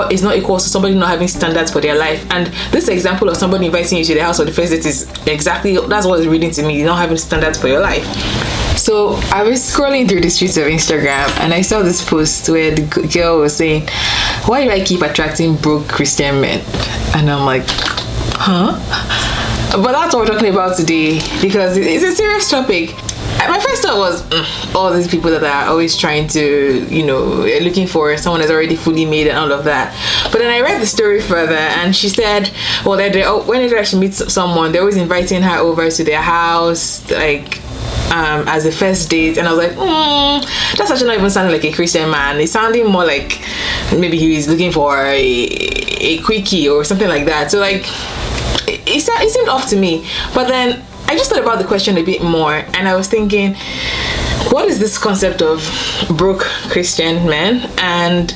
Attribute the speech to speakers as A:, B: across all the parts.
A: is not equal to somebody not having standards for their life. And this example of somebody inviting you to their house for the first date is exactly that's what it's reading to me. Not having standards for your life. So I was scrolling through the streets of Instagram and I saw this post where the girl was saying, "Why do I keep attracting broke Christian men?" And I'm like, "Huh?" But that's what we're talking about today because it's a serious topic my first thought was all these people that are always trying to, you know, looking for someone that's already fully made and all of that. But then I read the story further, and she said, well, that they, oh, whenever she meets someone, they're always inviting her over to their house, like um, as a first date, and I was like, mm, that's actually not even sounding like a Christian man. It's sounding more like maybe he was looking for a, a quickie or something like that. So like, it, it, it seemed off to me. But then I just thought about the question a bit more and I was thinking, what is this concept of broke Christian men and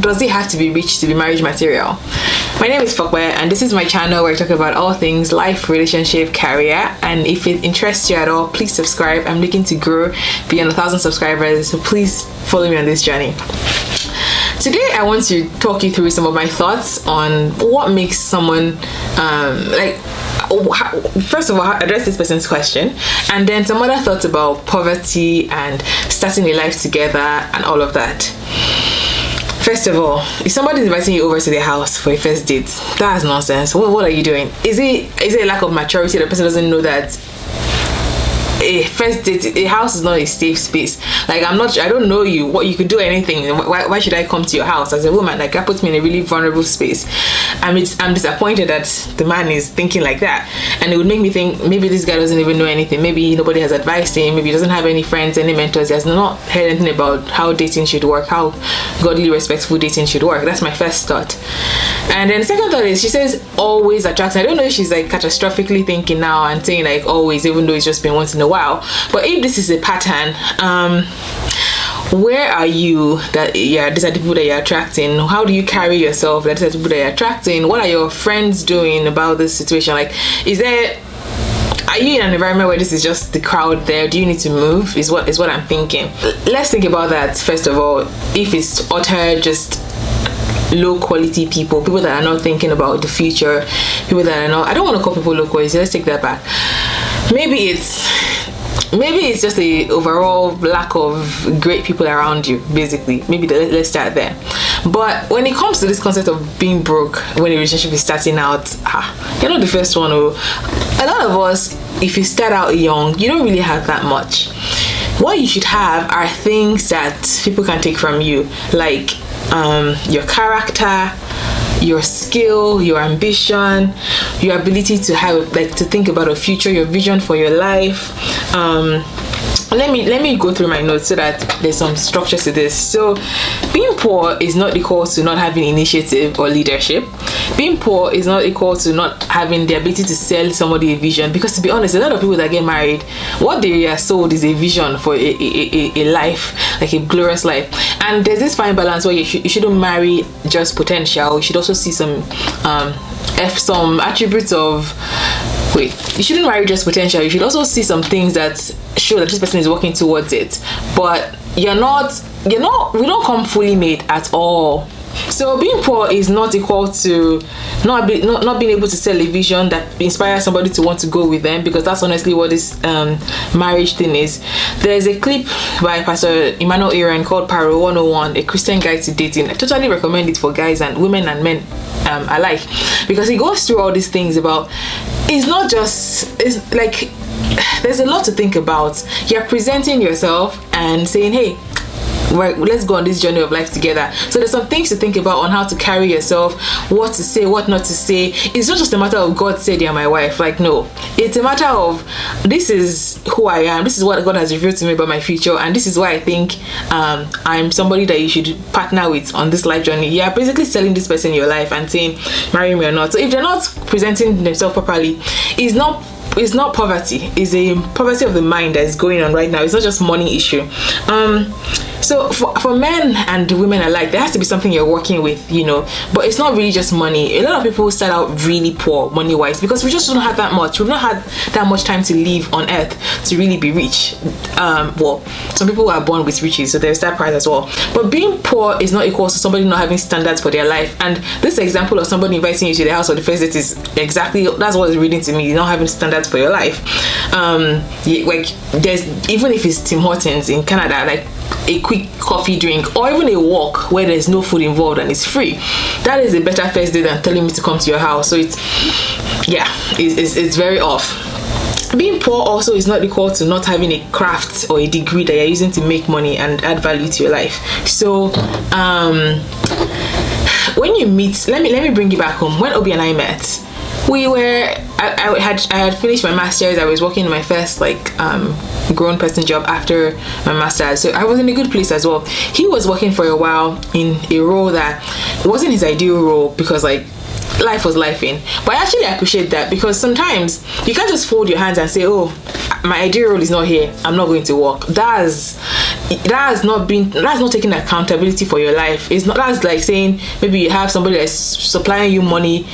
A: does it have to be rich to be marriage material? My name is Fope and this is my channel where I talk about all things life, relationship, career and if it interests you at all, please subscribe. I'm looking to grow beyond a thousand subscribers so please follow me on this journey. Today, I want to talk you through some of my thoughts on what makes someone um, like Oh, first of all address this person's question and then some other thoughts about poverty and starting a life together and all of that First of all, if somebody's inviting you over to their house for a first date, that's nonsense. What, what are you doing? Is it is it a lack of maturity? The person doesn't know that a first date a house is not a safe space. Like i'm not i don't know you. What you could do anything. Why, why should i come to your house? As a woman like that puts me in a really vulnerable space. I'm i'm disappointed that the man is thinking like that. And it would make me think maybe this guy doesn't even know anything. Maybe nobody has advised him. Maybe he doesn't have any friends any mentors. He has not heard anything about how dating should work how godly respectful dating should work. That's my first thought. And then the second thought is she says always attracting i don't know if she's like catastrophically thinking now and saying like always even though it's just been once in a while. But if this is a pattern um where are you that yeah these are the people that you're attracting? How do you carry yourself that these are the people that you're attracting? What are your friends doing about this situation? Like is there are you in an environment where this is just the crowd there? Do you need to move? Is what is what i'm thinking. Let's think about that first of all. If it's utter just low quality people people that are not thinking about the future people that are not i don't want to call people low quality let's take that back. Maybe it's maybe it's just the overall lack of great people around you basically. Maybe the, let's start there. But when it comes to this concept of being broke when a relationship is starting out ah, you're not the first one who a lot of us if you start out young you don't really have that much. What you should have are things that people can take from you like um, your character your skill, your ambition, your ability to have like to think about a future, your vision for your life. Um, let me let me go through my notes so that there's some structure to this. So being poor is not equal to not having initiative or leadership. Being poor is not equal to not having the ability to sell somebody a vision. Because to be honest a lot of people that get married what they are sold is a vision for a, a, a, a life like a glorious life. And there's this fine balance where you, sh- you shouldn't marry just potential. You should also see some um f some attributes of you shouldn't marry just potential. You should also see some things that show that this person is working towards it. But you're not you're not we don't come fully made at all so being poor is not equal to not, be, not not being able to sell a vision that inspires somebody to want to go with them because that's honestly what this um, marriage thing is. There's a clip by Pastor Emmanuel Iren called Parole 101, a Christian guide to dating. I totally recommend it for guys and women and men um, alike because he goes through all these things about it's not just it's like there's a lot to think about. You're presenting yourself and saying, hey, let's go on this journey of life together. So there's some things to think about on how to carry yourself, what to say, what not to say. It's not just a matter of God said you're my wife. Like no, it's a matter of this is who I am. This is what God has revealed to me about my future, and this is why I think um, I'm somebody that you should partner with on this life journey. You're basically selling this person your life and saying marry me or not. So if they're not presenting themselves properly, it's not it's not poverty it's a poverty of the mind that is going on right now it's not just money issue um So for, for men and women alike, there has to be something you're working with, you know. But it's not really just money. A lot of people start out really poor money wise because we just don't have that much. We've not had that much time to live on earth to really be rich. Um, well, some people are born with riches, so there's that part as well. But being poor is not equal to somebody not having standards for their life. And this example of somebody inviting you to their house on the first date is exactly that's what it's reading to me. You're not having standards for your life. Um, like there's even if it's Tim Hortons in Canada, like a quick coffee drink or even a walk where there's no food involved and it's free. That is a better first day than telling me to come to your house. So it's yeah it's, it's, it's very off. Being poor also is not equal to not having a craft or a degree that you're using to make money and add value to your life. So um when you meet let me let me bring you back home. When obi and i met we were I, I, had I had finished my master's I was working in my first like um, grown person job after my master's so I was in a good place as well he was working for a while in a role that wasn't his ideal role because like life was life in. But I actually appreciate that because sometimes you can't just fold your hands and say, "Oh, my ideal role is not here. I'm not going to work." That's that has not been that's not taking accountability for your life. It's not that's like saying maybe you have somebody that's supplying you money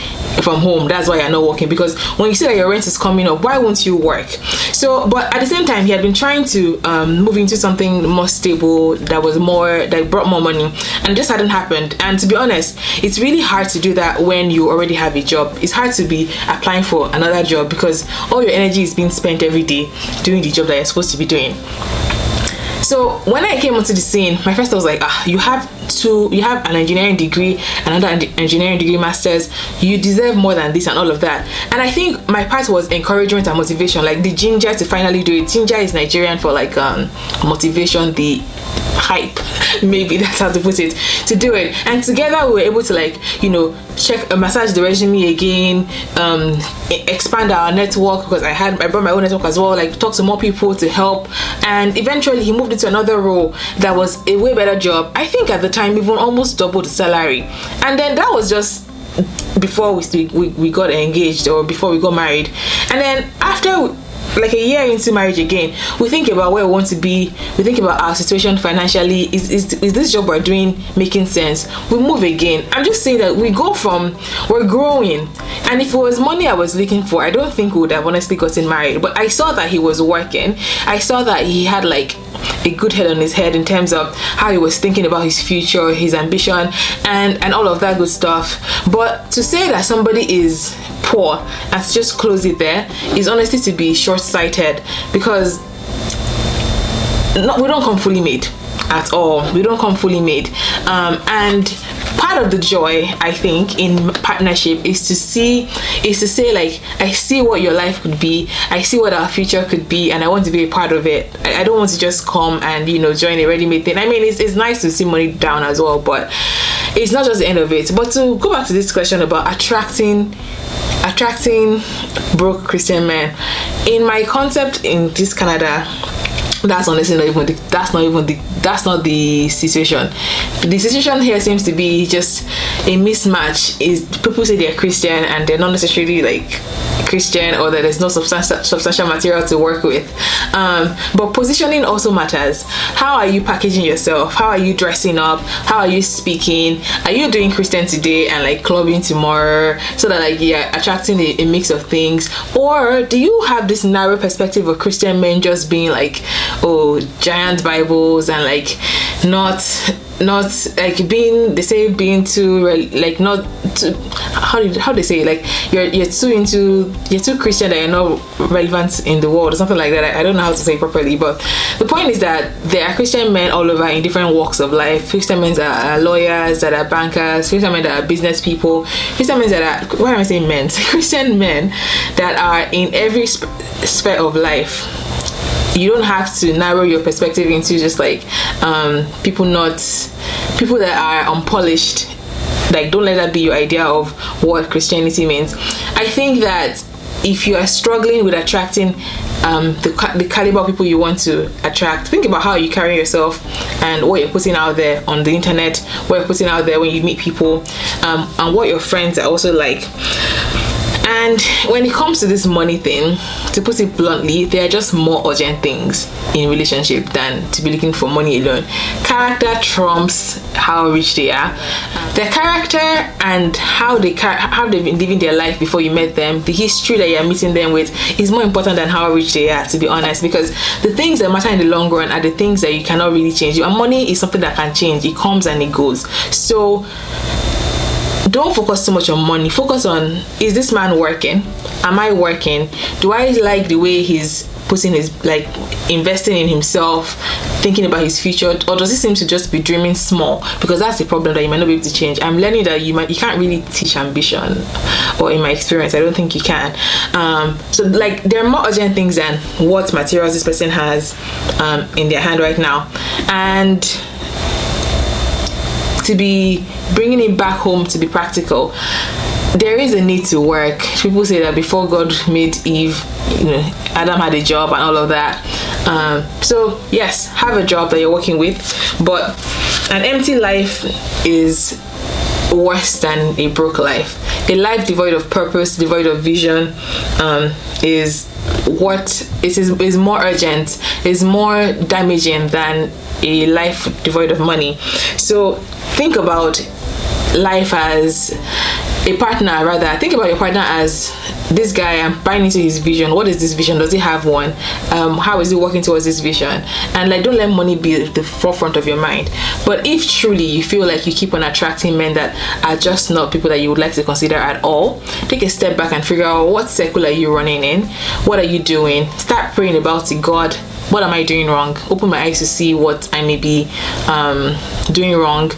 A: from home. That's why you're not working because when you see that your rent is coming up, why won't you work? So, but at the same time, he had been trying to um, move into something more stable that was more that brought more money, and just hadn't happened. And to be honest, it's really hard to do that when you already have a job. It's hard to be applying for another job because all your energy is being spent every day doing the job that you're supposed to be doing. So when I came onto the scene, my first was like, ah, you have two, you have an engineering degree, another engineering degree masters. You deserve more than this and all of that. And I think my part was encouragement and motivation, like the ginger to finally do it. Ginger is Nigerian for like um, motivation, the hype maybe that's how to put it to do it and together we were able to like you know check uh, massage the resume again um expand our network because i had i brought my own network as well like talk to more people to help and eventually he moved into another role that was a way better job i think at the time even almost double the salary. And then that was just before we, we we got engaged or before we got married. And then after like a year into marriage again we think about where we want to be. We think about our situation financially. Is, is, is this job we're doing making sense? We move again. I'm just saying that we go from we're growing. And if it was money i was looking for i don't think we would have honestly gotten married. But i saw that he was working. I saw that he had like a good head on his head in terms of how he was thinking about his future his ambition and and all of that good stuff. But to say that somebody is poor to just close it there is honestly to be short-sighted because no, we don't come fully made at all. We don't come fully made. Um, and part of the joy i think in partnership is to see is to say like i see what your life could be i see what our future could be and i want to be a part of it. I, I don't want to just come and you know join a ready-made thing. I mean it's, it's nice to see money down as well but it's not just the end of it. But to go back to this question about attracting attracting broke christian men in my concept in this canada that's honestly not even the, that's not even the that's not the situation. The situation here seems to be just a mismatch. Is people say they're christian and they're not necessarily like christian or that there's no substantial substantial material to work with. Um, but positioning also matters. How are you packaging yourself? How are you dressing up? How are you speaking? Are you doing christian today and like clubbing tomorrow so that like you're attracting a, a mix of things? Or do you have this narrow perspective of christian men just being like oh giant bibles and like not not like being they say being too like not too, how do how do they say like you're you're too into you're too Christian that you're not relevant in the world or something like that. I, I don't know how to say properly, but the point is that there are Christian men all over in different walks of life. Christian men that are lawyers, that are bankers, Christian men that are business people, Christian men that are why am I saying men? Christian men that are in every sp- sphere of life you don't have to narrow your perspective into just like um, people not people that are unpolished. Like don't let that be your idea of what christianity means. I think that if you are struggling with attracting um, the, the caliber of people you want to attract think about how you carry yourself and what you're putting out there on the internet what you're putting out there when you meet people um, and what your friends are also like And when it comes to this money thing, to put it bluntly, there are just more urgent things in relationship than to be looking for money alone. Character trumps how rich they are. Their character and how they how they've been living their life before you met them, the history that you're meeting them with is more important than how rich they are, to be honest. Because the things that matter in the long run are the things that you cannot really change. Your money is something that can change. It comes and it goes. So don't focus too much on money. Focus on is this man working? Am I working? Do I like the way he's putting his like investing in himself, thinking about his future, or does he seem to just be dreaming small? Because that's the problem that you might not be able to change. I'm learning that you might you can't really teach ambition, or in my experience, I don't think you can. Um, so like there are more urgent things than what materials this person has um, in their hand right now, and to be bringing it back home to be practical. There is a need to work. People say that before god made eve you know adam had a job and all of that. Um, so yes have a job that you're working with but an empty life is worse than a broke life. A life devoid of purpose devoid of vision um, is what it is is more urgent is more damaging than a life devoid of money. So think about life as a partner rather. Think about your partner as this guy i'm buying into his vision. What is this vision? Does he have one? Um, how is he working towards this vision? And like don't let money be the forefront of your mind. But if truly you feel like you keep on attracting men that are just not people that you would like to consider at all take a step back and figure out what circle are you running in? What are you doing? Start praying about it. God what am I doing wrong? Open my eyes to see what I may be um, doing wrong.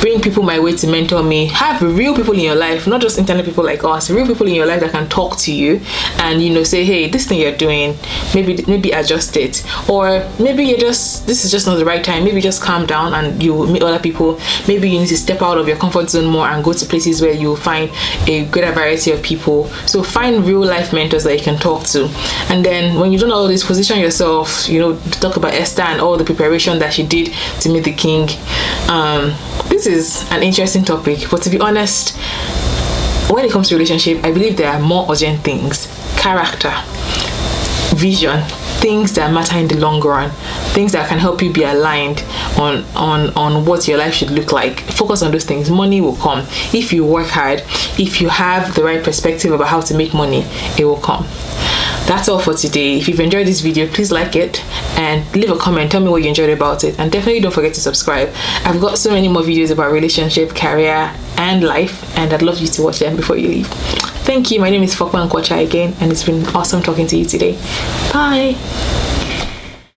A: Bring people my way to mentor me. Have real people in your life, not just internet people like us. Real people in your life that can talk to you and you know say, hey, this thing you're doing, maybe maybe adjust it, or maybe you're just this is just not the right time. Maybe just calm down and you meet other people. Maybe you need to step out of your comfort zone more and go to places where you'll find a greater variety of people. So find real life mentors that you can talk to, and then when you don't all this, position yourself you know, talk about Esther and all the preparation that she did to meet the king. Um, this is an interesting topic, but to be honest, when it comes to relationship, I believe there are more urgent things: character, vision, things that matter in the long run, things that can help you be aligned on on on what your life should look like. Focus on those things. Money will come. If you work hard. If you have the right perspective about how to make money, it will come. That's all for today. If you've enjoyed this video please like it and leave a comment. Tell me what you enjoyed about it. And definitely don't forget to subscribe. I've got so many more videos about relationship career and life and i'd love you to watch them before you leave thank you. My name is Fope Nkwocha again and it's been awesome talking to you today. Bye